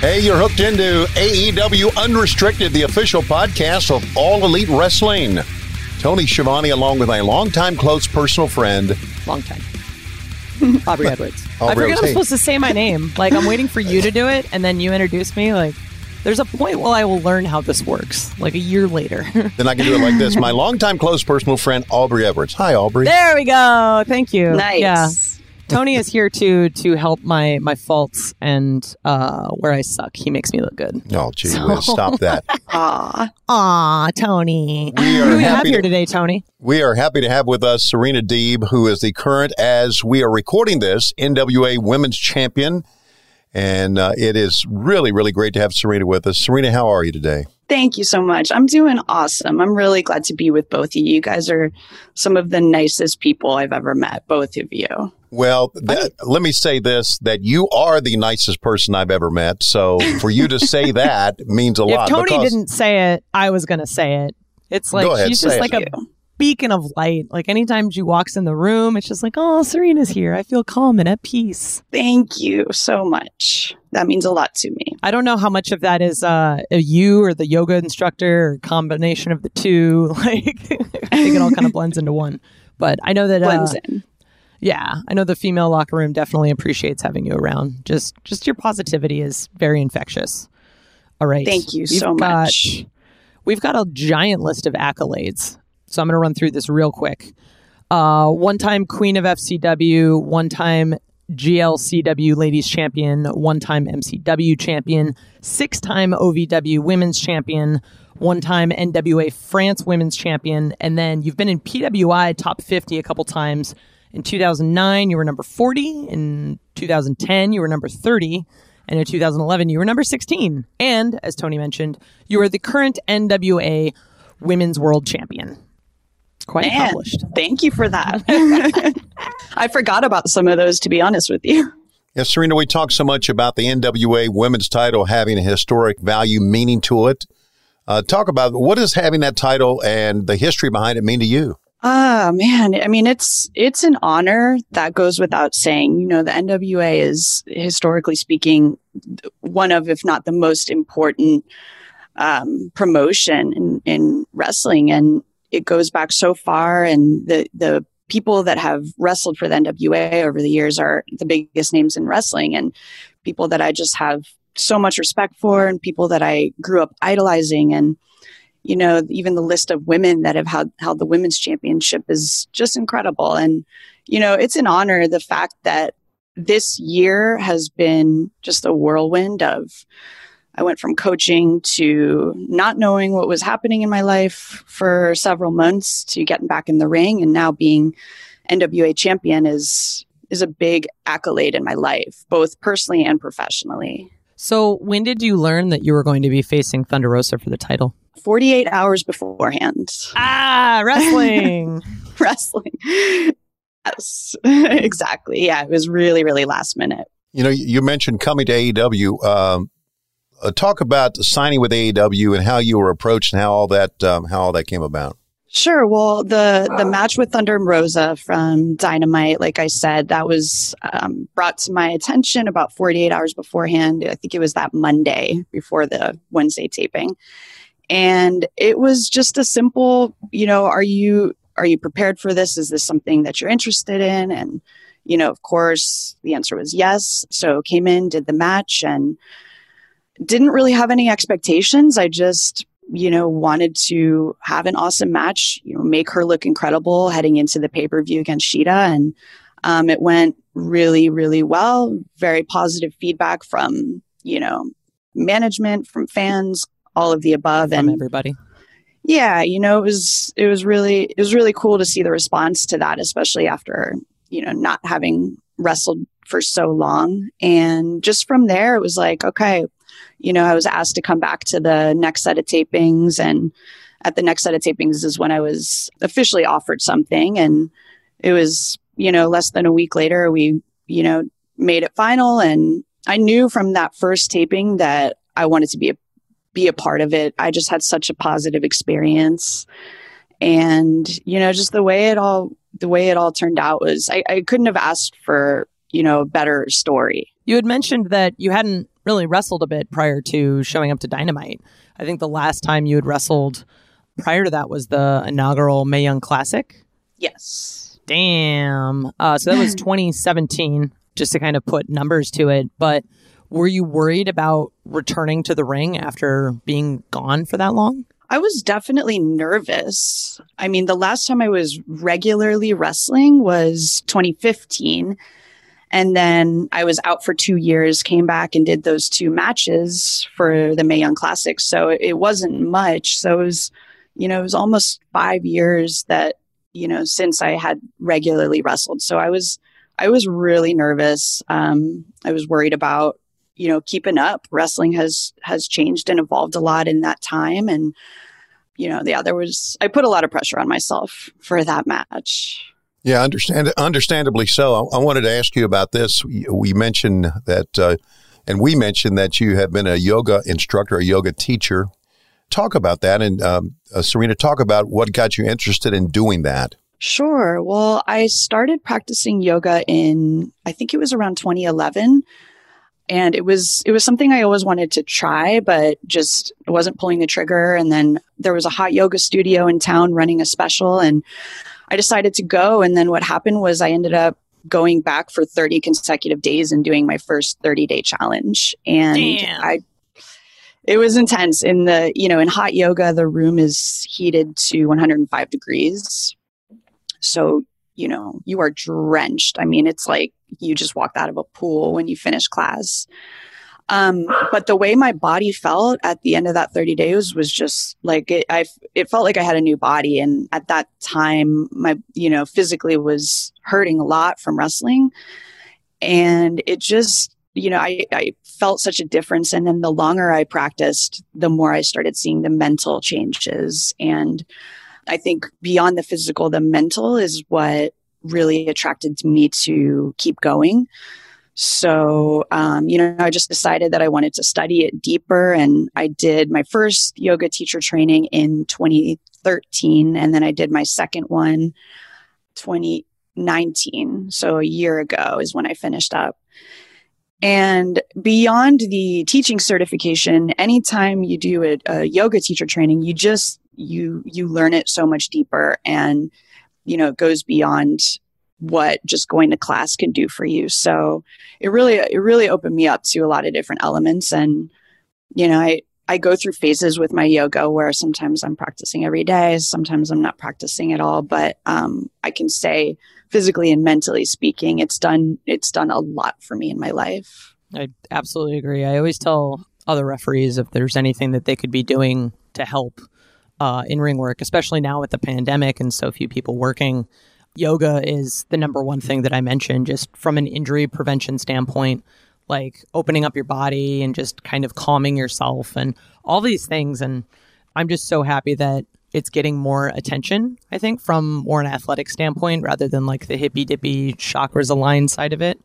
Hey, you're hooked into AEW Unrestricted, the official podcast of All Elite Wrestling. Tony Schiavone, along with my longtime close personal friend, Long time. Aubrey Edwards. I Aubrey forget I'm supposed to say my name. Like I'm waiting for you to do it, and then you introduce me. Like there's a point where I will learn how this works. Like a year later. then I can do it like this. My longtime close personal friend, Aubrey Edwards. Hi, Aubrey. there we go. Thank you. Nice. Yeah. Tony is here to to help my my faults and uh where I suck. He makes me look good. Oh, gee whiz, stop that. Aw. Aw, Tony. We Who are do we have happy here to- today, Tony? We are happy to have with us Serena Deeb, who is the current, as we are recording this, NWA Women's Champion. And uh, it is really, really great to have Serena with us. Serena, how are you today? Thank you so much. I'm doing awesome. I'm really glad to be with both of you. You guys are some of the nicest people I've ever met, both of you. Well, that, let me say this that you are the nicest person I've ever met. So for you to say that means a lot. If. Tony because- didn't say it, I was gonna say it. It's like ahead, she's just like Thank a you. Beacon of light. Like anytime she walks in the room, it's just like, oh, Serena's here. I feel calm and at peace. Thank you so much. That means a lot to me. I don't know how much of that is uh, you or the yoga instructor or combination of the two. Like, I think it all kind of blends into one. But I know that, uh, Blends in. yeah, I know the female locker room definitely appreciates having you around. Just, just your positivity is very infectious. All right, Thank you We've so got- much. We've got a giant list of accolades. So I'm going to run through this real quick. Uh, one time Queen of FCW, one time GLCW Ladies Champion, one time MCW Champion, six time OVW Women's Champion, one time NWA France Women's Champion, and then you've been in PWI Top 50 a couple times. In 2009, you were number 40. In 2010, you were number 30. And in 2011, you were number 16. And as Tony mentioned, you are the current NWA Women's World Champion. Quite Man, accomplished. thank you for that. I forgot about some of those, to be honest with you. Yes, Serena, we talk so much about the NWA women's title having a historic value, meaning to it. Uh, talk about what does having that title and the history behind it mean to you? Ah, man. I mean, it's it's an honor that goes without saying. You know, the NWA is historically speaking one of, if not the most important um, promotion in, in wrestling, and it goes back so far. And the the people that have wrestled for the NWA over the years are the biggest names in wrestling, and people that I just have so much respect for, and people that I grew up idolizing, and you know, even the list of women that have held, held the women's championship is just incredible. And, you know, it's an honor the fact that this year has been just a whirlwind of, I went from coaching to not knowing what was happening in my life for several months to getting back in the ring and now being NWA champion is, is a big accolade in my life, both personally and professionally. So, when did you learn that you were going to be facing Thunder Rosa for the title? 48 hours beforehand. Ah, wrestling. wrestling. Yes, exactly. Yeah, it was really, really last minute. You know, you mentioned coming to AEW. Um, uh, talk about signing with AEW and how you were approached and how all that um, how all that came about. Sure. Well, the the match with Thunder and Rosa from Dynamite, like I said, that was um, brought to my attention about 48 hours beforehand. I think it was that Monday before the Wednesday taping, and it was just a simple, you know, are you are you prepared for this? Is this something that you're interested in? And you know, of course, the answer was yes. So came in, did the match, and didn't really have any expectations. I just you know, wanted to have an awesome match, you know, make her look incredible heading into the pay per view against Shida. And um, it went really, really well. Very positive feedback from, you know, management, from fans, all of the above. From and everybody. Yeah, you know, it was it was really it was really cool to see the response to that, especially after, you know, not having wrestled for so long. And just from there it was like, okay, you know, I was asked to come back to the next set of tapings and at the next set of tapings is when I was officially offered something and it was, you know, less than a week later we, you know, made it final and I knew from that first taping that I wanted to be a be a part of it. I just had such a positive experience. And, you know, just the way it all the way it all turned out was I, I couldn't have asked for, you know, a better story. You had mentioned that you hadn't really wrestled a bit prior to showing up to Dynamite. I think the last time you had wrestled prior to that was the inaugural Mae Young Classic. Yes. Damn. Uh, so that was 2017, just to kind of put numbers to it. But were you worried about returning to the ring after being gone for that long? I was definitely nervous. I mean, the last time I was regularly wrestling was 2015. And then I was out for two years, came back and did those two matches for the Mae Young Classic. So it wasn't much. So it was, you know, it was almost five years that, you know, since I had regularly wrestled. So I was, I was really nervous. Um, I was worried about you know keeping up wrestling has has changed and evolved a lot in that time and you know yeah there was i put a lot of pressure on myself for that match yeah understand understandably so. I, I wanted to ask you about this. We, we mentioned that uh, and we mentioned that you have been a yoga instructor a yoga teacher. Talk about that and um, uh, serena talk about what got you interested in doing that. Sure. Well, I started practicing yoga in, I think it was around 2011 and it was it was something I always wanted to try, but just wasn't pulling the trigger. And then there was a hot yoga studio in town running a special, and I decided to go. And then what happened was I ended up going back for 30 consecutive days and doing my first 30 day challenge. And Damn. I it was intense in the you know in hot yoga the room is heated to 105 degrees so you know you are drenched i mean it's like you just walked out of a pool when you finish class. Um, but the way my body felt at the end of that 30 days was just like it, I, it felt like I had a new body. And at that time, my, you know, physically was hurting a lot from wrestling. And it just, you know, I, I felt such a difference. And then the longer I practiced, the more I started seeing the mental changes. And I think beyond the physical, the mental is what really attracted me to keep going. So, um, you know, I just decided that I wanted to study it deeper. And I did my first yoga teacher training in 2013. And then I did my second one 2019. So a year ago is when I finished up. And beyond the teaching certification, anytime you do a, a yoga teacher training, you just, you, you learn it so much deeper and you know, it goes beyond what just going to class can do for you. So it really, it really opened me up to a lot of different elements. And, you know, I, I go through phases with my yoga where sometimes I'm practicing every day, sometimes I'm not practicing at all, but um, I can say physically and mentally speaking, it's done, it's done a lot for me in my life. I absolutely agree. I always tell other referees if there's anything that they could be doing to help uh, in ring work, especially now with the pandemic and so few people working. Yoga is the number one thing that I mentioned, just from an injury prevention standpoint, like opening up your body and just kind of calming yourself and all these things. And I'm just so happy that it's getting more attention, I think, from more an athletic standpoint rather than like the hippy dippy chakras aligned side of it.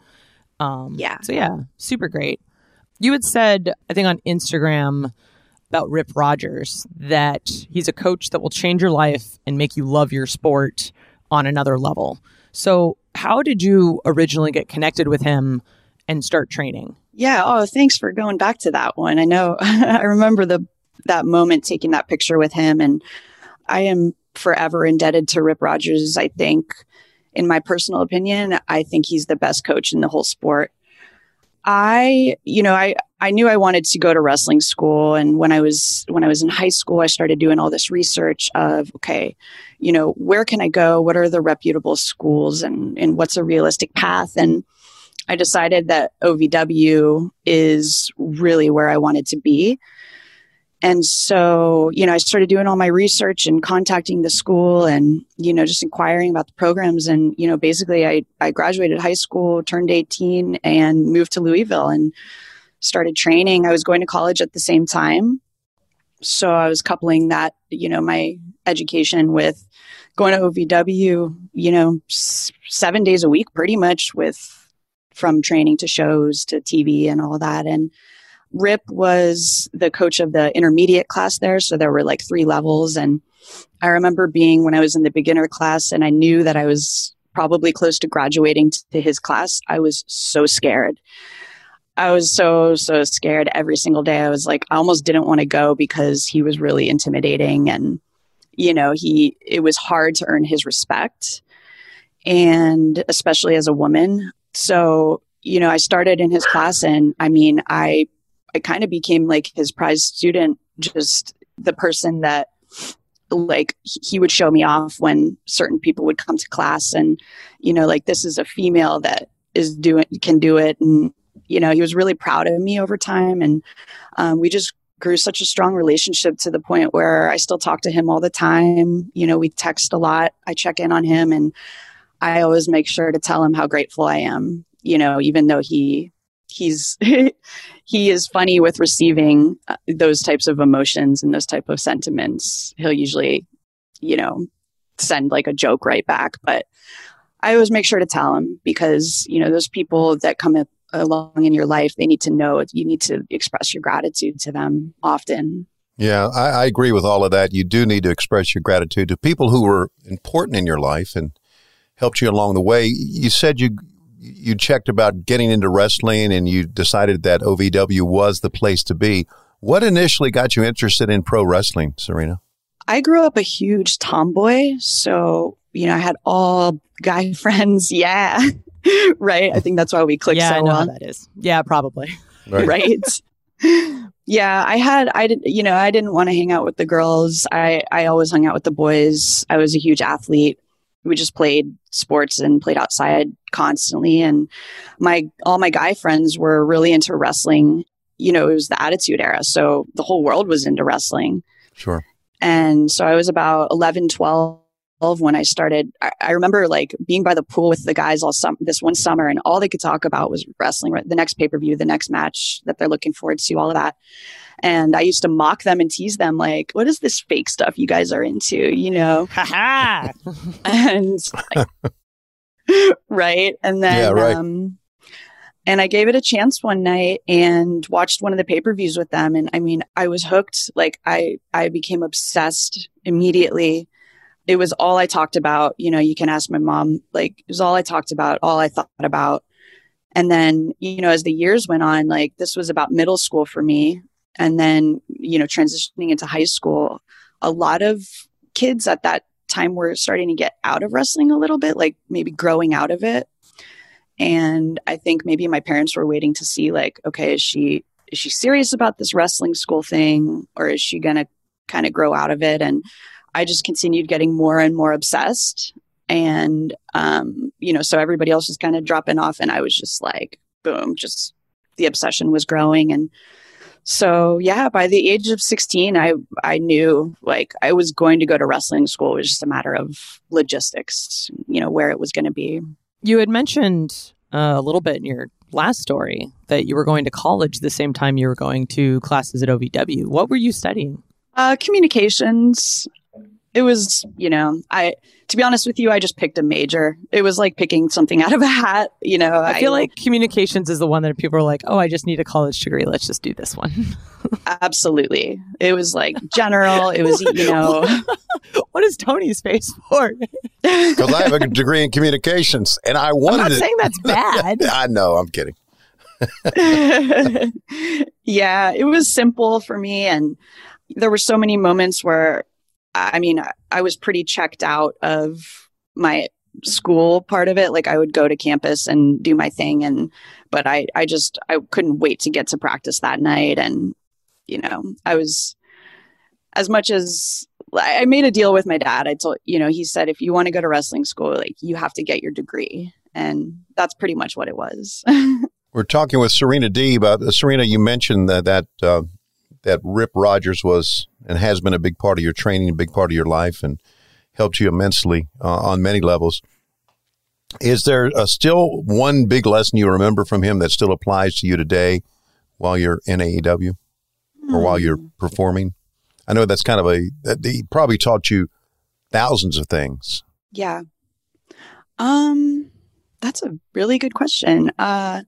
Um, Yeah. So, yeah, super great. You had said, I think on Instagram, about Rip Rogers that he's a coach that will change your life and make you love your sport on another level. So, how did you originally get connected with him and start training? Yeah. Oh, thanks for going back to that one. I know I remember the that moment taking that picture with him and I am forever indebted to Rip Rogers. I think in my personal opinion, I think he's the best coach in the whole sport. I, you know, I I knew I wanted to go to wrestling school and when I was when I was in high school I started doing all this research of okay, you know, where can I go? What are the reputable schools and and what's a realistic path and I decided that OVW is really where I wanted to be. And so, you know, I started doing all my research and contacting the school and, you know, just inquiring about the programs. And, you know, basically I, I graduated high school, turned 18 and moved to Louisville and started training. I was going to college at the same time. So I was coupling that, you know, my education with going to OVW, you know, s- seven days a week pretty much with from training to shows to TV and all that. And, Rip was the coach of the intermediate class there. So there were like three levels. And I remember being when I was in the beginner class and I knew that I was probably close to graduating to his class. I was so scared. I was so, so scared every single day. I was like, I almost didn't want to go because he was really intimidating. And, you know, he, it was hard to earn his respect. And especially as a woman. So, you know, I started in his class and I mean, I I kind of became like his prize student, just the person that like he would show me off when certain people would come to class and you know like this is a female that is doing can do it. And you know he was really proud of me over time. And um, we just grew such a strong relationship to the point where i still talk to him all the time. You know we text a lot. I check in on him and i always make sure to tell him how grateful i am you know even though he he's he is funny with receiving uh, those types of emotions and those type of sentiments. He'll usually you know send like a joke right back but i always make sure to tell him because you know those people that come along in your life they need to know you need to express your gratitude to them often. Yeah I, I agree with all of that. You do need to express your gratitude to people who were important in your life and helped you along the way. You said you you checked about getting into wrestling and you decided that OVW was the place to be. What initially got you interested in pro wrestling, Serena? I grew up a huge tomboy. So, you know, I had all guy friends. Yeah. right. I think that's why we clicked yeah, so I know well. how that is. Yeah, probably. Right. right. yeah, I had I did you know, I didn't want to hang out with the girls. I I always hung out with the boys. I was a huge athlete we just played sports and played outside constantly. And my all my guy friends were really into wrestling. You know it was the attitude era. So the whole world was into wrestling. Sure. And so i was about 11 12 when I started, I, I, remember like being by the pool with the guys all summer, this one summer, and all they could talk about was wrestling, the next pay per view, the next match that they're looking forward to, all of that. And I used to mock them and tease them, like, what is this fake stuff you guys are into, you know? and right. And then, yeah, right. Um, and I gave it a chance one night and watched one of the pay-per-views with them. And I mean, I was hooked. Like I, I became obsessed immediately. It was all I talked about. You know, you can ask my mom, like it was all I talked about, all I thought about. And then, you know, as the years went on, like this was about middle school for me. And then, you know, transitioning into high school, a lot of kids at that time were starting to get out of wrestling a little bit, like maybe growing out of it. And I think maybe my parents were waiting to see, like, okay, is she is she serious about this wrestling school thing, or is she gonna kind of grow out of it? And I just continued getting more and more obsessed. And um, you know, so everybody else was kind of dropping off, and I was just like, boom, just the obsession was growing and so yeah, by the age of 16, I, I knew like I was going to go to wrestling school. It was just a matter of logistics, you know, where it was going to be. You had mentioned uh, a little bit in your last story that you were going to college the same time you were going to classes at OVW. What were you studying? Uh, communications. It was, you know, I to be honest with you, I just picked a major. It was like picking something out of a hat. You know, I, I feel like communications is the one that people are like, oh, I just need a college degree. Let's just do this one. absolutely. It was like general. It was, you know. what is Tony's face for? Because I have a degree in communications and I wanted I'm not it. saying that's bad. I know. I'm kidding. yeah, it was simple for me. And there were so many moments where I mean, I was pretty checked out of my school part of it. Like I would go to campus and do my thing and but I I just I couldn't wait to get to practice that night and you know, I was as much as I made a deal with my dad. I told, you know, he said if you want to go to wrestling school, like you have to get your degree. And that's pretty much what it was. We're talking with Serena Deeb. Uh, Serena, you mentioned that that uh, that Rip Rogers was and has been a big part of your training, a big part of your life, and helped you immensely uh, on many levels. Is there uh, still one big lesson you remember from him that still applies to you today while you're in AEW or while you're hmm. performing? I know that's kind of a that he probably taught you thousands of things. Yeah. Um that's a really good question. Uh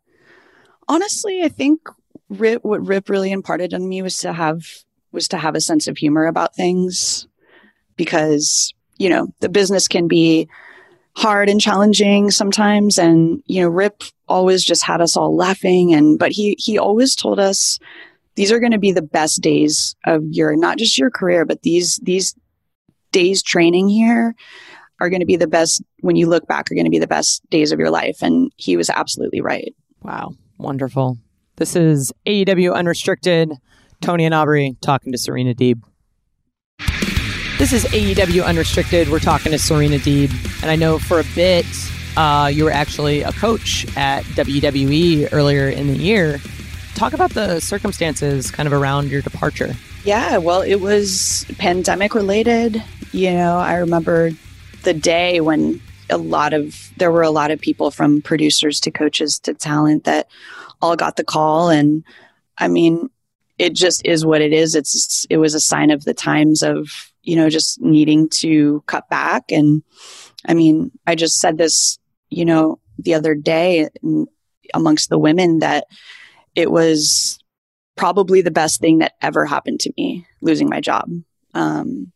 honestly, I think Rip what Rip really imparted on me was to have was to have a sense of humor about things because, you know, the business can be hard and challenging sometimes. And you know rip always just had us all laughing. And but he he always told us these are going to be the best days of your not just your career but these these days training here are going to be the best when you look back are going to be the best days of your life. And he was absolutely right. Wow. Wonderful this is aew unrestricted tony and aubrey talking to serena deeb this is AEW Unrestricted. We're talking to Serena Deeb. And I know for a bit, uh, you were actually a coach at WWE earlier in the year. Talk about the circumstances kind of around your departure. Yeah, well, it was pandemic related. You know, I remember the day when a lot of there were a lot of people from producers to coaches to talent that all got the call and I mean, it just is what it is. It's it was a sign of the times of you know, just needing to cut back. And I mean, I just said this, you know, the other day amongst the women that it was probably the best thing that ever happened to me losing my job. Um,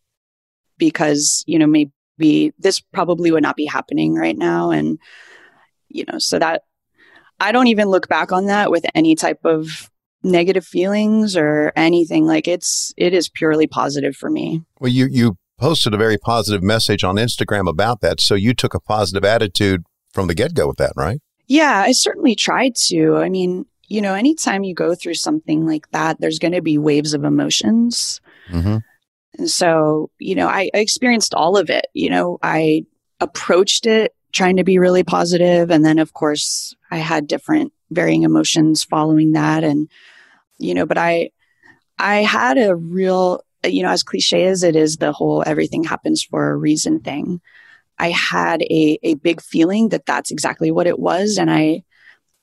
because, you know, maybe this probably would not be happening right now. And, you know, so that I don't even look back on that with any type of negative feelings or anything. Like it's it is purely positive for me. Well you you posted a very positive message on instagram about that. So you took a positive attitude from the get-go with that right? Yeah i certainly tried to. I mean you know anytime you go through something like that there's going to be waves of emotions. Mm-hmm. and so you know I, I experienced all of it. You know i approached it trying to be really positive and then of course i had different varying emotions following that and you know, but I, I had a real, you know, as cliche as it is, the whole everything happens for a reason thing. I had a, a big feeling that that's exactly what it was. And I,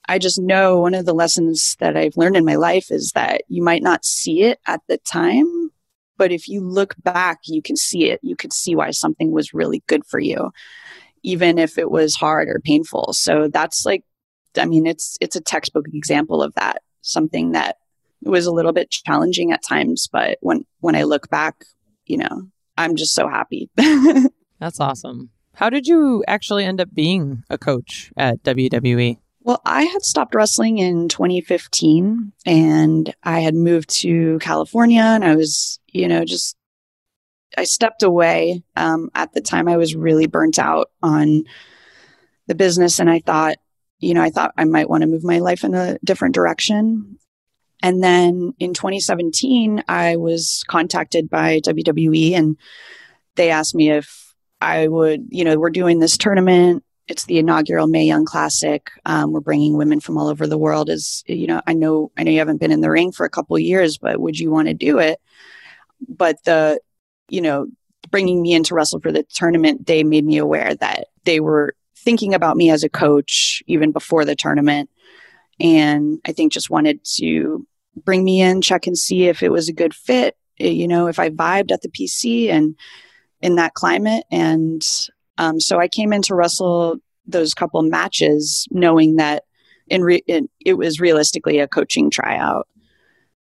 I just know one of the lessons that I've learned in my life is that you might not see it at the time, but if you look back, you can see it. You could see why something was really good for you, even if it was hard or painful. So that's like, I mean, it's, it's a textbook example of that, something that was a little bit challenging at times, but when when I look back, you know, I'm just so happy. That's awesome. How did you actually end up being a coach at WWE? Well, I had stopped wrestling in 2015 and I had moved to California and I was, you know, just I stepped away. Um, at the time, I was really burnt out on the business, and I thought, you know, I thought I might want to move my life in a different direction. And then in 2017, I was contacted by WWE and they asked me if I would, you know, we're doing this tournament. It's the inaugural Mae Young Classic. Um, we're bringing women from all over the world. As you know, I know, I know you haven't been in the ring for a couple years, but would you want to do it? But the, you know, bringing me in to wrestle for the tournament, they made me aware that they were thinking about me as a coach even before the tournament and I think just wanted to bring me in, check and see if it was a good fit, eh, you know, if I vibed at the PC and in that climate. And um, so I came in to wrestle those couple matches knowing that in, re- it was realistically a coaching tryout.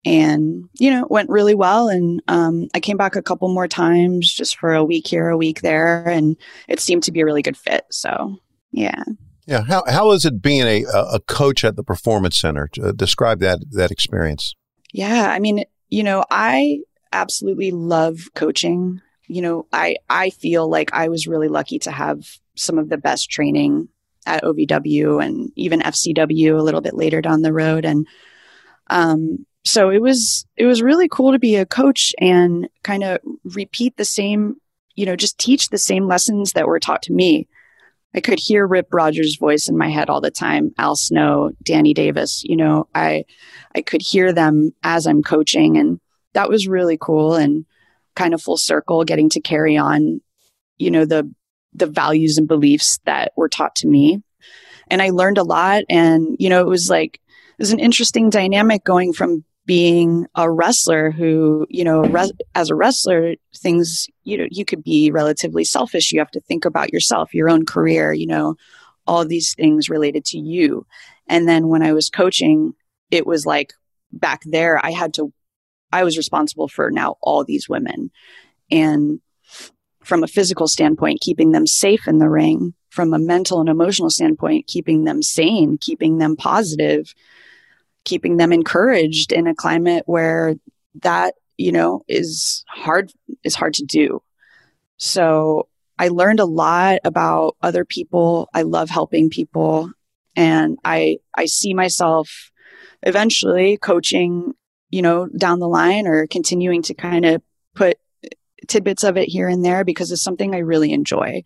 And, you know, it went really well. And um, I came back a couple more times just for a week here, a week there. And it seemed to be a really good fit. So, yeah. Yeah, how how is it being a a coach at the Performance Center? Uh, describe that that experience. Yeah, I mean, you know, I absolutely love coaching. You know, I I feel like I was really lucky to have some of the best training at OVW and even FCW a little bit later down the road and um so it was it was really cool to be a coach and kind of repeat the same, you know, just teach the same lessons that were taught to me I could hear Rip Rogers' voice in my head all the time. Al Snow, Danny Davis, you know, I, I could hear them as I'm coaching and that was really cool and kind of full circle getting to carry on, you know, the the values and beliefs that were taught to me. And I learned a lot and you know, it was like it was an interesting dynamic going from being a wrestler who, you know, res- as a wrestler, things, you know, you could be relatively selfish. You have to think about yourself, your own career, you know, all these things related to you. And then when I was coaching, it was like back there, I had to, I was responsible for now all these women. And from a physical standpoint, keeping them safe in the ring, from a mental and emotional standpoint, keeping them sane, keeping them positive, keeping them encouraged in a climate where that, you know, is hard, is hard to do. So I learned a lot about other people. I love helping people and I, I see myself eventually coaching, you know, down the line or continuing to kind of put tidbits of it here and there because it's something I really enjoy.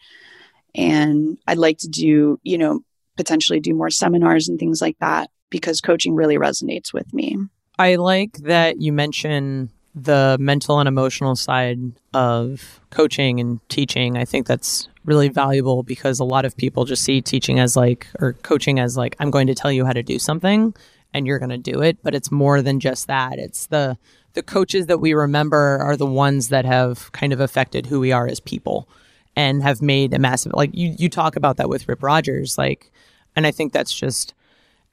And I'd like to do, you know, potentially do more seminars and things like that because coaching really resonates with me. I like that you mention the mental and emotional side of coaching and teaching. I think that's really valuable because a lot of people just see teaching as like, or coaching as like, I'm going to tell you how to do something and you're going to do it. But it's more than just that. It's the, the coaches that we remember are the ones that have kind of affected who we are as people and have made a massive, like you, you talk about that with Rip Rogers, like, and I think that's just,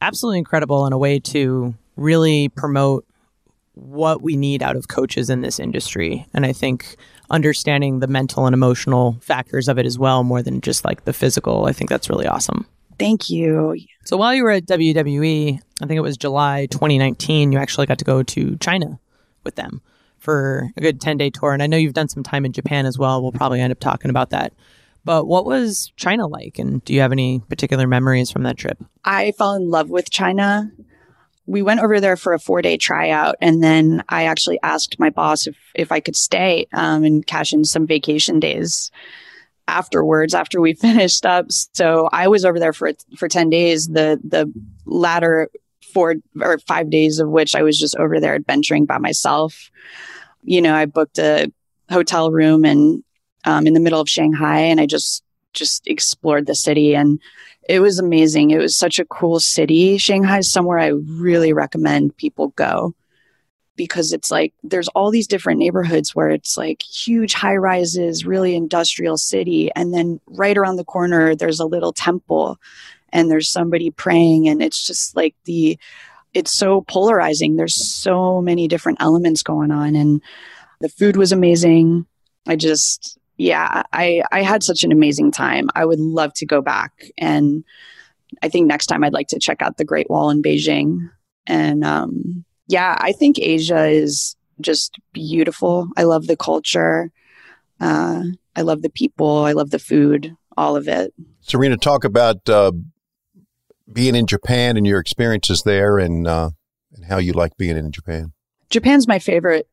absolutely incredible in a way to really promote what we need out of coaches in this industry. And I think understanding the mental and emotional factors of it as well, more than just like the physical, I think that's really awesome. Thank you. So while you were at WWE, I think it was July 2019, you actually got to go to China with them for a good 10 day tour. And I know you've done some time in Japan as well. We'll probably end up talking about that. But what was China like? And do you have any particular memories from that trip? I fell in love with China. We went over there for a four day tryout. And then I actually asked my boss if, if I could stay um, and cash in some vacation days afterwards after we finished up. So I was over there for for 10 days. The the latter four or five days of which I was just over there adventuring by myself. You know, I booked a hotel room and um, in the middle of Shanghai, and I just just explored the city, and it was amazing. It was such a cool city. Shanghai is somewhere I really recommend people go because it's like there's all these different neighborhoods where it's like huge high rises, really industrial city, and then right around the corner there's a little temple, and there's somebody praying, and it's just like the it's so polarizing. There's so many different elements going on, and the food was amazing. I just yeah, I, I had such an amazing time. I would love to go back. And I think next time I'd like to check out the Great Wall in Beijing. And um, yeah, I think Asia is just beautiful. I love the culture. Uh, I love the people. I love the food, all of it. Serena, talk about uh, being in Japan and your experiences there and, uh, and how you like being in Japan. Japan's my favorite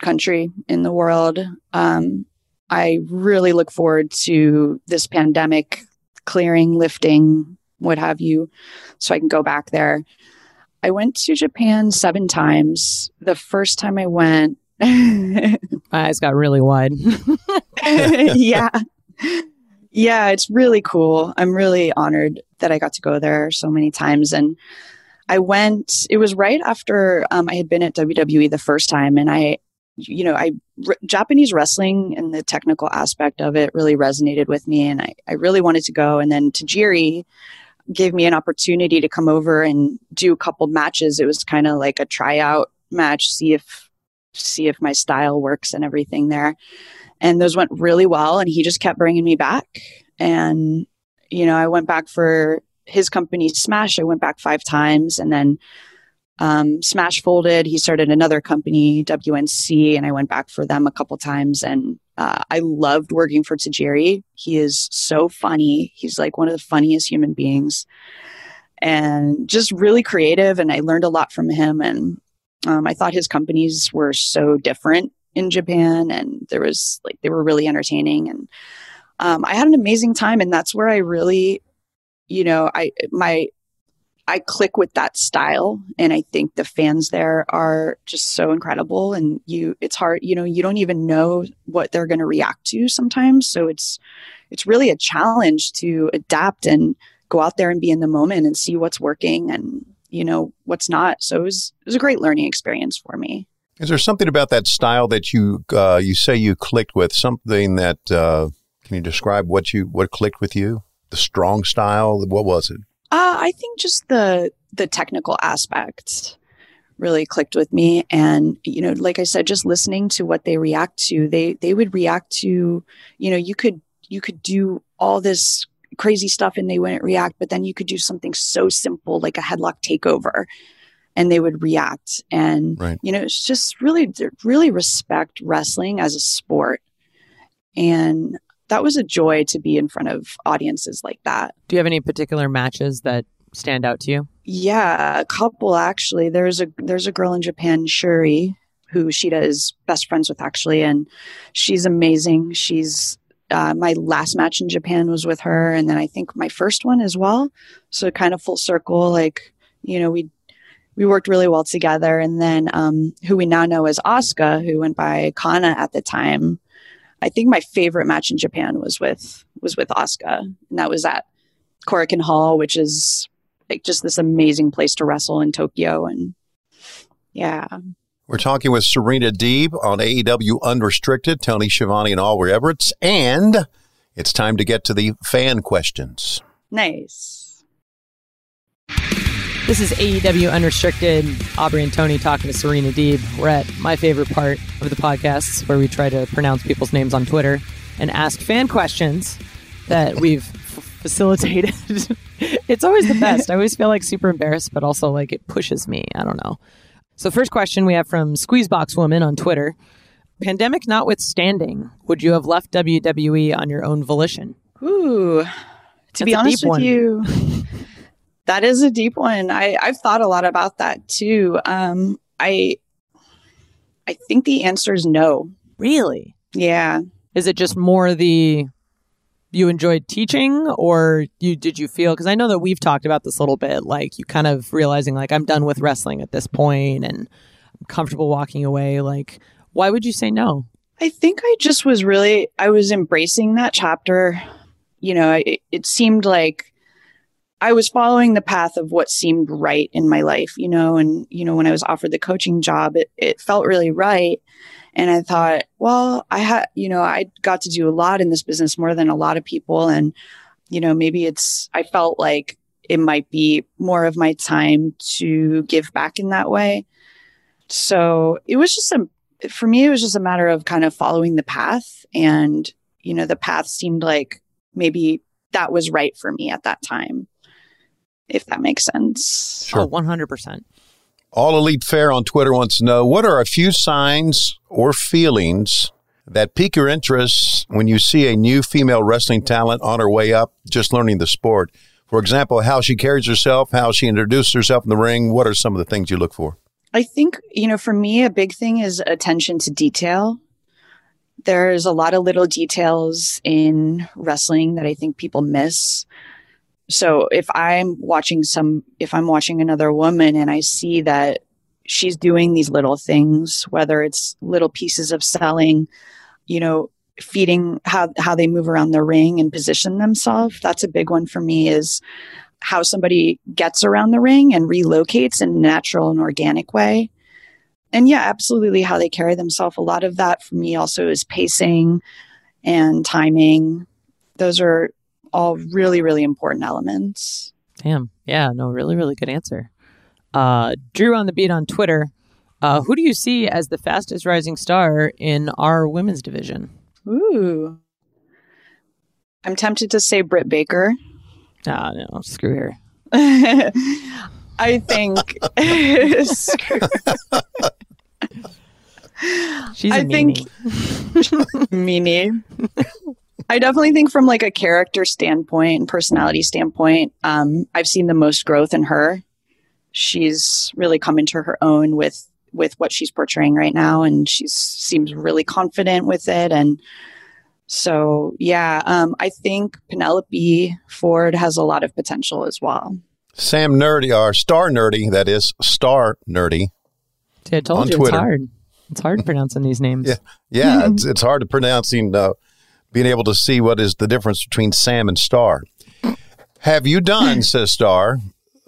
country in the world. Um, I really look forward to this pandemic clearing, lifting, what have you, so I can go back there. I went to Japan seven times. The first time I went, my eyes got really wide. yeah. Yeah, it's really cool. I'm really honored that I got to go there so many times. And I went, it was right after um, I had been at WWE the first time, and I you know, I r- Japanese wrestling and the technical aspect of it really resonated with me, and I, I really wanted to go. And then Tajiri gave me an opportunity to come over and do a couple matches. It was kind of like a tryout match, see if see if my style works and everything there. And those went really well, and he just kept bringing me back. And you know, I went back for his company Smash. I went back five times, and then um, Smash folded. He started another company, WNC, and I went back for them a couple times. And uh, I loved working for Tajiri. He is so funny. He's like one of the funniest human beings and just really creative. And I learned a lot from him. And um, I thought his companies were so different in Japan, and there was like they were really entertaining. And um, I had an amazing time. And that's where I really, you know, I my I click with that style and I think the fans there are just so incredible and you it's hard you know you don't even know what they're going to react to sometimes so it's it's really a challenge to adapt and go out there and be in the moment and see what's working and you know what's not. So it was it was a great learning experience for me. Is there something about that style that you uh, you say you clicked with something that uh, can you describe what you what clicked with you? The strong style? What was it uh, I think just the the technical aspects really clicked with me. And you know like i said just listening to what they react to they they would react to you know you could you could do all this crazy stuff and they wouldn't react but then you could do something so simple like a headlock takeover and they would react. And right. you know it's just really really respect wrestling as a sport. And that was a joy to be in front of audiences like that. Do you have any particular matches that stand out to you? Yeah, a couple actually. There's a there's a girl in Japan, Shuri, who Shida is best friends with actually, and she's amazing. She's uh, my last match in Japan was with her, and then I think my first one as well. So kind of full circle, like you know, we we worked really well together. And then um, who we now know as Asuka, who went by Kana at the time, I think my favorite match in Japan was with was with Asuka, and that was at Korakuen Hall, which is like just this amazing place to wrestle in Tokyo. And yeah. We're talking with Serena Deeb on AEW Unrestricted, Tony Schiavone and Aubrey Edwards. And it's time to get to the fan questions. Nice. This is AEW Unrestricted. Aubrey and Tony talking to Serena Deeb. We're at my favorite part of the podcast where we try to pronounce people's names on Twitter and ask fan questions that we've facilitated. it's always the best. I always feel like super embarrassed, but also like it pushes me. I don't know. So, first question we have from Squeezebox Woman on Twitter Pandemic notwithstanding, would you have left WWE on your own volition? Ooh, to That's be honest with one. you. That is a deep one. I, I've thought a lot about that too. Um, I I think the answer is no. Really? Yeah. Is it just more the you enjoyed teaching or you did you feel because I know that we've talked about this a little bit, like you kind of realizing like I'm done with wrestling at this point and I'm comfortable walking away. Like, why would you say no? I think I just was really I was embracing that chapter. You know, it, it seemed like I was following the path of what seemed right in my life, you know, and, you know, when I was offered the coaching job, it, it felt really right. And I thought, well, I had, you know, I got to do a lot in this business more than a lot of people. And, you know, maybe it's, I felt like it might be more of my time to give back in that way. So it was just a, for me, it was just a matter of kind of following the path. And, you know, the path seemed like maybe that was right for me at that time if that makes sense. Sure. Oh, 100%. All Elite Fair on Twitter wants to know what are a few signs or feelings that pique your interest when you see a new female wrestling talent on her way up, just learning the sport? For example, how she carries herself, how she introduces herself in the ring. What are some of the things you look for? I think, you know, for me, a big thing is attention to detail. There's a lot of little details in wrestling that I think people miss. So if I'm watching some, if I'm watching another woman and I see that she's doing these little things, whether it's little pieces of selling, you know, feeding how, how they move around the ring and position themselves, that's a big one for me is how somebody gets around the ring and relocates in a natural and organic way. And yeah, absolutely how they carry themselves. A lot of that for me also is pacing and timing. Those are all really, really important elements. Damn. Yeah, no, really, really good answer. Uh, Drew on the beat on Twitter. Uh, who do you see as the fastest rising star in our women's division? Ooh. I'm tempted to say Britt Baker. Ah, no, screw her. I think. She's a I meanie. think meanie. I definitely think from like a character standpoint and personality standpoint, um, I've seen the most growth in her. She's really come into her own with with what she's portraying right now, and she seems really confident with it. And so, yeah, um, I think Penelope Ford has a lot of potential as well. Sam Nerdy, or Star Nerdy, that is Star Nerdy. See, I told On you Twitter. it's hard. It's hard pronouncing these names. Yeah, yeah, it's, it's hard to pronouncing, uh, being able to see what is the difference between Sam and Star. Have you done, says Star,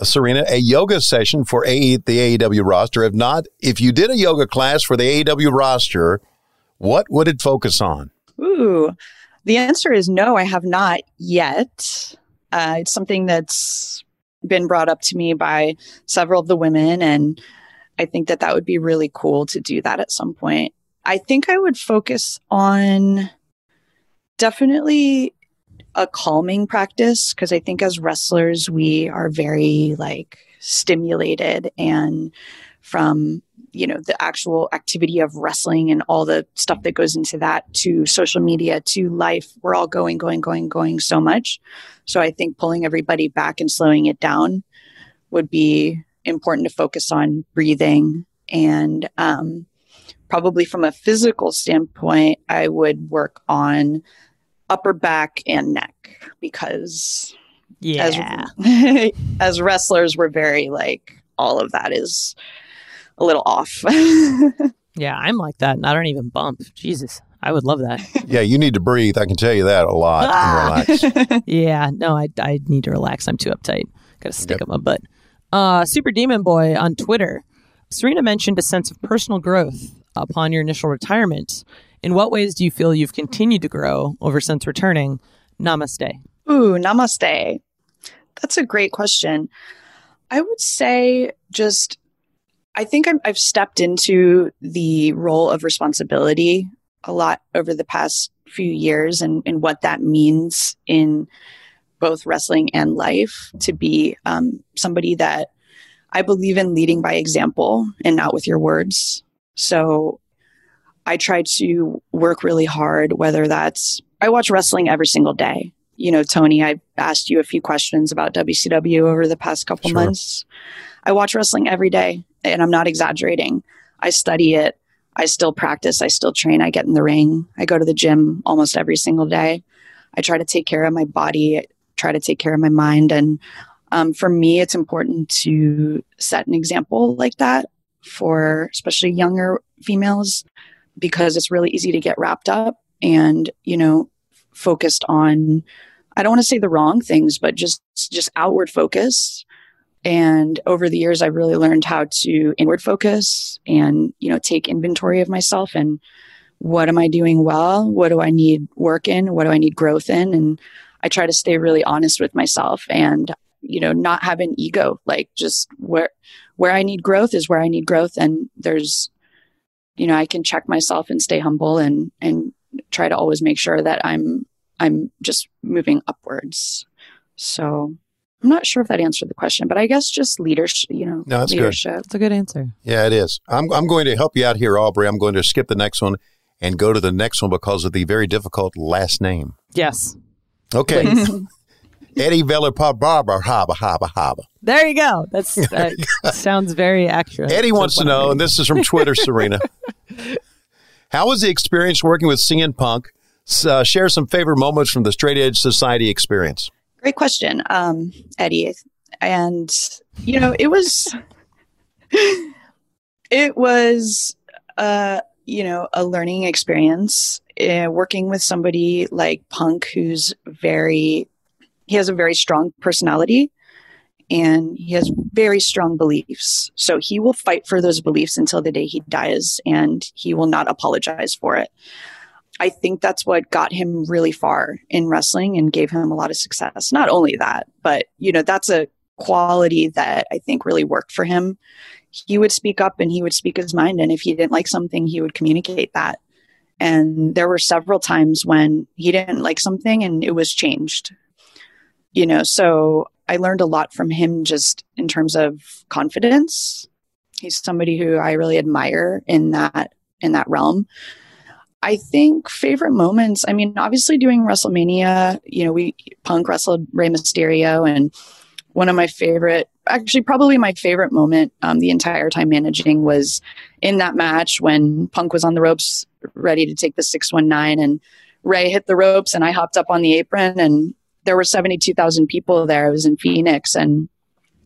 Serena, a yoga session for AE, the AEW roster? If not, if you did a yoga class for the AEW roster, what would it focus on? Ooh, the answer is no, I have not yet. Uh, it's something that's been brought up to me by several of the women, and I think that that would be really cool to do that at some point. I think I would focus on definitely a calming practice because I think as wrestlers, we are very like stimulated and from you know the actual activity of wrestling and all the stuff that goes into that to social media to life we're all going going going going so much. So i think pulling everybody back and slowing it down would be important to focus on breathing. And um, probably from a physical standpoint i would work on upper back and neck because Yeah. as as wrestlers we're very like all of that is a little off yeah, I'm like that and I don't even bump. Jesus. I would love that. Yeah, you need to breathe. I can tell you that a lot. Ah. And relax. yeah, no, I, I need to relax. I'm too uptight. Got to stick Yep. up my butt. Uh, Super Demon Boy on Twitter. Serena mentioned a sense of personal growth upon your initial retirement. In what ways do you feel you've continued to grow over since returning? Namaste. Ooh, namaste. That's a great question. I would say just, I think I'm, I've stepped into the role of responsibility a lot over the past few years and, and what that means in both wrestling and life to be um, somebody that I believe in leading by example and not with your words. So I try to work really hard, whether that's, I watch wrestling every single day you know, Tony, I asked you a few questions about WCW over the past couple Sure. months. I watch wrestling every day, and I'm not exaggerating. I study it. I still practice. I still train. I get in the ring. I go to the gym almost every single day. I try to take care of my body, I try to take care of my mind. And um, for me, it's important to set an example like that for especially younger females because it's really easy to get wrapped up and, you know, focused on I don't want to say the wrong things, but just just outward focus. And over the years, I've really learned how to inward focus and you know take inventory of myself and what am I doing well? What do I need work in? What do I need growth in? And I try to stay really honest with myself and you know not have an ego. Like just where where I need growth is where I need growth, and there's you know I can check myself and stay humble and and try to always make sure that I'm I'm just moving upwards. So I'm not sure if that answered the question, but I guess just leadership, you know, No, that's good. leadership. That's a good answer. Yeah, it is. I'm, I'm going to help you out here, Aubrey. I'm going to skip the next one and go to the next one because of the very difficult last name. Yes. Okay. Eddie Veller Barber Haba Haba Haba. There you go. That's that sounds very accurate. Eddie wants to know, and this is from Twitter, Serena. How was the experience working with CM Punk? Uh, share some favorite moments from the Straight Edge Society experience. Great question, um, Eddie. And you know, it was it was uh, you know a learning experience uh, working with somebody like Punk, who's very he has a very strong personality and he has very strong beliefs. So he will fight for those beliefs until the day he dies, and he will not apologize for it. I think that's what got him really far in wrestling and gave him a lot of success. Not only that, but you know, that's a quality that I think really worked for him. He would speak up and he would speak his mind. And if he didn't like something, he would communicate that. And there were several times when he didn't like something and it was changed. You know, so I learned a lot from him just in terms of confidence. He's somebody who I really admire in that in that realm. I think favorite moments. I mean, obviously doing WrestleMania, you know, we Punk wrestled Rey Mysterio, and one of my favorite, actually, probably my favorite moment um, the entire time managing was in that match when Punk was on the ropes, ready to take the six one nine, and Rey hit the ropes, and I hopped up on the apron, and there were seventy two thousand people there. I was in Phoenix, and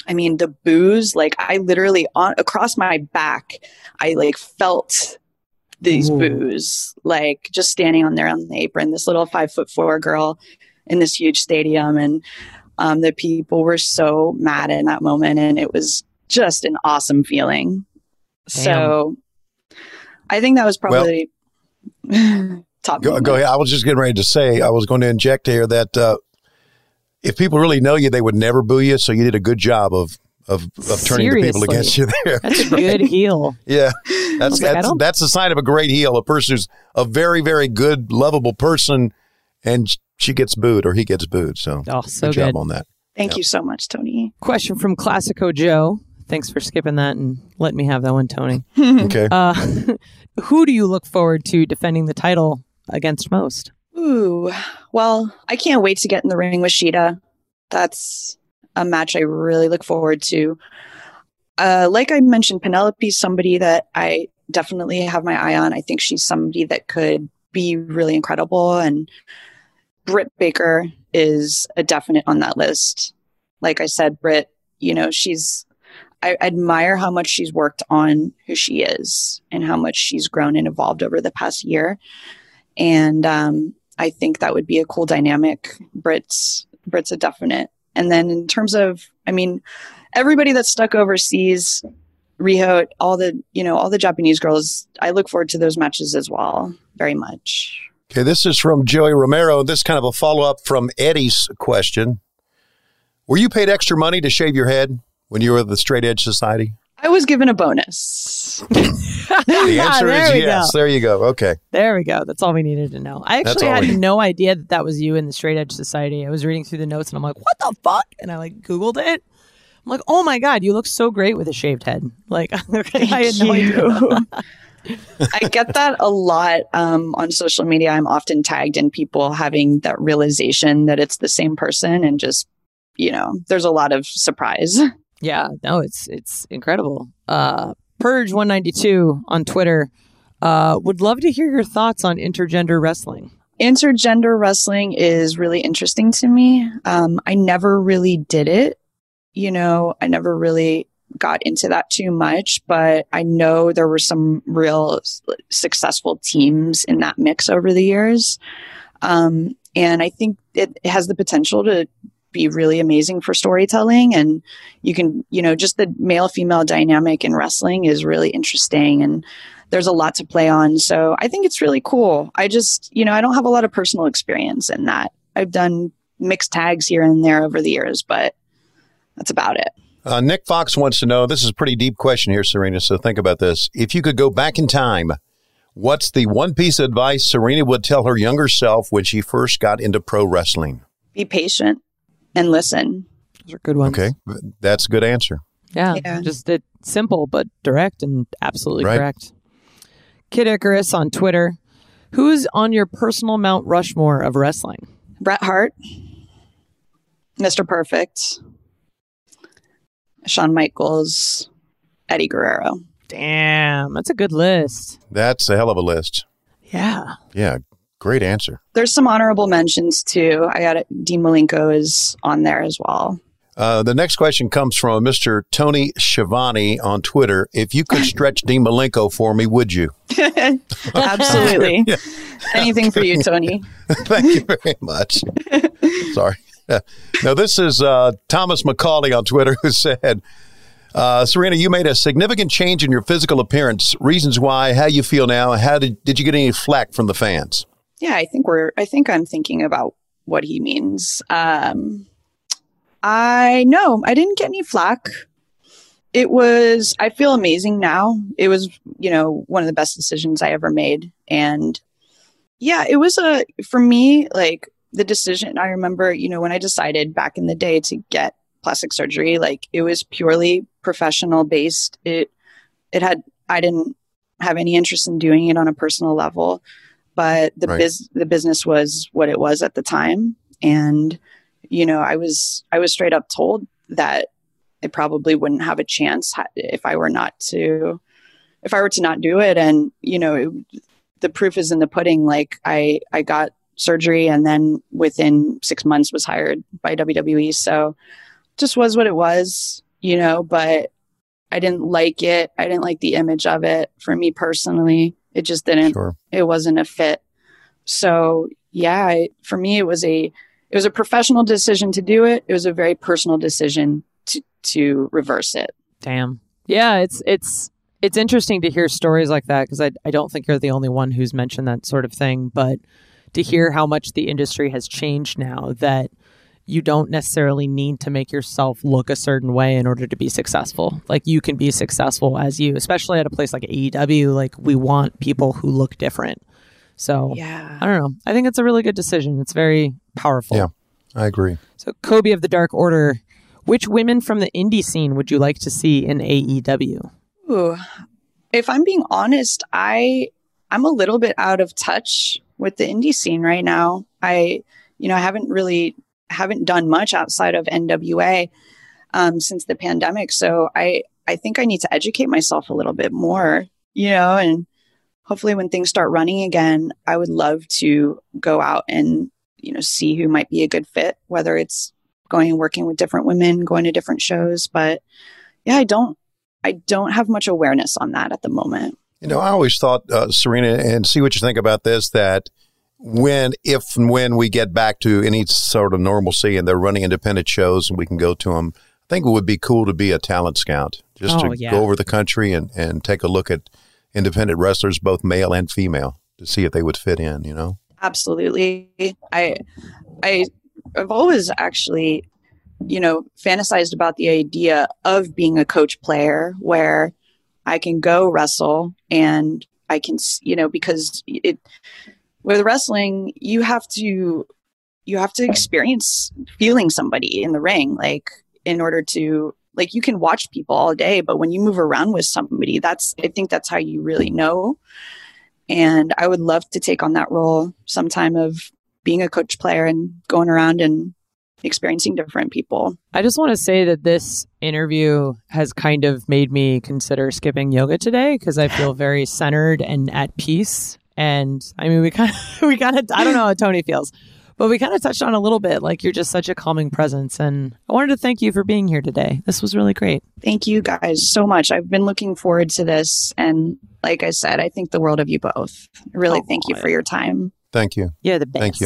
I mean, the booze, like I literally on across my back, I like felt these Ooh. boos, like just standing on there on the apron, this little five foot four girl in this huge stadium. And um, the people were so mad in that moment. And it was just an awesome feeling. So I think that was probably top. Go, go ahead. I was just getting ready to say, I was going to inject here that uh, if people really know you, they would never boo you. So you did a good job of of, of turning the people against you there. That's a good heel. Yeah, that's like, that's, don't- that's a sign of a great heel. A person who's a very very good, lovable person, and she gets booed or he gets booed. So, Oh, so good good. job on that. Thank you so much, Tony. Question from Classico Joe. Thanks for skipping that and letting me have that one, Tony. Okay, Uh, who do you look forward to defending the title against most? Ooh, well, I can't wait to get in the ring with Shida. That's a match I really look forward to. Uh, like I mentioned, Penelope's somebody that I definitely have my eye on. I think she's somebody that could be really incredible. And Britt Baker is a definite on that list. Like I said, Britt, you know, she's, I admire how much she's worked on who she is and how much she's grown and evolved over the past year. And um, I think that would be a cool dynamic. Britt's Britt's a definite. And then in terms of, I mean, everybody that's stuck overseas, Riho, all the you know all the Japanese girls, I look forward to those matches as well, very much. okay. This is from Joey Romero. This is kind of a follow up from Eddie's question. Were you paid extra money to shave your head when you were the Straight Edge Society? I was given a bonus. The answer there is we yes. Go. There you go. Okay. There we go. That's all we needed to know. I actually had we- no idea that that was you in the Straight Edge Society. I was reading through the notes and I'm like, what the fuck? And I like Googled it. I'm like, oh my God, you look so great with a shaved head. Like, I had no idea. I get that a lot um, on social media. I'm often tagged in people having that realization that it's the same person, and just you know, there's a lot of surprise. Yeah, no, it's it's incredible. Uh, Purge one ninety two on Twitter uh, would love to hear your thoughts on intergender wrestling. intergender wrestling is really interesting to me. Um, I never really did it. You know, I never really got into that too much, but I know there were some real successful teams in that mix over the years. Um, and I think it has the potential to be really amazing for storytelling. And you can, you know, just the male female dynamic in wrestling is really interesting. And there's a lot to play on. So I think it's really cool. I just, you know, I don't have a lot of personal experience in that. I've done mixed tags here and there over the years, but that's about it. Uh, Nick Fox wants to know this is a pretty deep question here, Serena. So think about this. If you could go back in time, what's the one piece of advice Serena would tell her younger self when she first got into pro wrestling? Be patient and listen. Those are good ones. Okay, that's a good answer. Yeah, Yeah. just it, simple but direct and absolutely Right. correct. Kid Icarus on Twitter. Who's on your personal Mount Rushmore of wrestling? Bret Hart, Mr. Perfect, Shawn Michaels, Eddie Guerrero. Damn, that's a good list. That's a hell of a list. Yeah. Yeah, great answer. There's some honorable mentions too. I got it. Dean Malenko is on there as well. Uh, the next question comes from Mr. Tony Schiavone on Twitter. If you could stretch Dean Malenko for me, would you? Absolutely. Anything for you, Tony. Thank you very much. Sorry. Now, this is uh, Thomas McCauley on Twitter who said, uh, Serena, you made a significant change in your physical appearance. Reasons why, how you feel now, how did, did you get any flack from the fans? Yeah, I think we're. I think I'm thinking about what he means. Um, I know I didn't get any flack. It was. I feel amazing now. It was, you know, one of the best decisions I ever made, and yeah, it was a for me like the decision. I remember, you know, when I decided back in the day to get plastic surgery, like it was purely professional based. It it had. I didn't have any interest in doing it on a personal level but the Right. biz the business was what it was at the time and you know i was i was straight up told that i probably wouldn't have a chance if i were not to if i were to not do it and you know it, the proof is in the pudding like i i got surgery and then within 6 months was hired by WWE so just was what it was you know, but I didn't like it. I didn't like the image of it for me personally. It just didn't, Sure. it wasn't a fit. So yeah, I, for me, it was a, it was a professional decision to do it. It was a very personal decision to, to reverse it. Damn. Yeah, it's it's it's interesting to hear stories like that because I I don't think you're the only one who's mentioned that sort of thing, but to hear how much the industry has changed now that you don't necessarily need to make yourself look a certain way in order to be successful. Like you can be successful as you, especially at a place like AEW. Like we want people who look different. So Yeah. I don't know. I think it's a really good decision. It's very powerful. Yeah. I agree. So Kobe of the Dark Order, which women from the indie scene would you like to see in AEW? Ooh. If I'm being honest, I I'm a little bit out of touch with the indie scene right now. I you know, I haven't really haven't done much outside of NWA um, since the pandemic. So I I think I need to educate myself a little bit more, you know, and hopefully when things start running again, I would love to go out and, you know, see who might be a good fit, whether it's going and working with different women, going to different shows. But yeah, I don't I don't have much awareness on that at the moment. You know, I always thought, uh, Serena, and see what you think about this, that when, if and when we get back to any sort of normalcy and they're running independent shows and we can go to them, I think it would be cool to be a talent scout, just Oh, to yeah. go over the country and, and take a look at independent wrestlers, both male and female, to see if they would fit in, you know? Absolutely. I I I've always actually, you know, fantasized about the idea of being a coach player where I can go wrestle and I can, you know, because it with wrestling, you have to you have to experience feeling somebody in the ring like in order to like you can watch people all day but when you move around with somebody that's i think that's how you really know and i would love to take on that role sometime of being a coach player and going around and experiencing different people I just want to say that this interview has kind of made me consider skipping yoga today because I feel very centered and at peace. And I mean, we kind of, we kind of, I don't know how Tony feels, but we kind of touched on a little bit. Like you're just such a calming presence. And I wanted to thank you for being here today. This was really great. thank you guys so much i've been looking forward to this and like i said i think the world of you both really Oh, thank you for your time Thank you. You're the best. Thank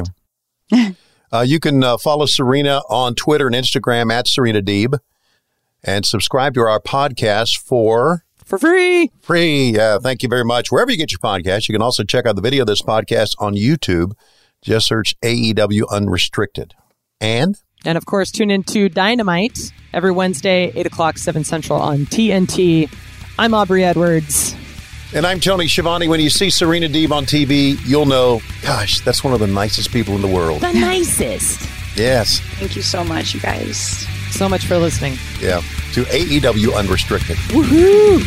you. Uh, you can uh, follow Serena on Twitter and Instagram at Serena Deeb and subscribe to our podcast for For free. free. Yeah, thank you very much. Wherever you get your podcast, you can also check out the video of this podcast on YouTube. Just search AEW Unrestricted. And And of course, tune in to Dynamite every Wednesday, 8 o'clock, 7 Central on TNT. I'm Aubrey Edwards. and I'm Tony Schiavone. When you see Serena Deeb on TV, you'll know, gosh, that's one of the nicest people in the world. The nicest. Yes. thank you so much you guys So much for listening. Yeah. To AEW Unrestricted. Woohoo!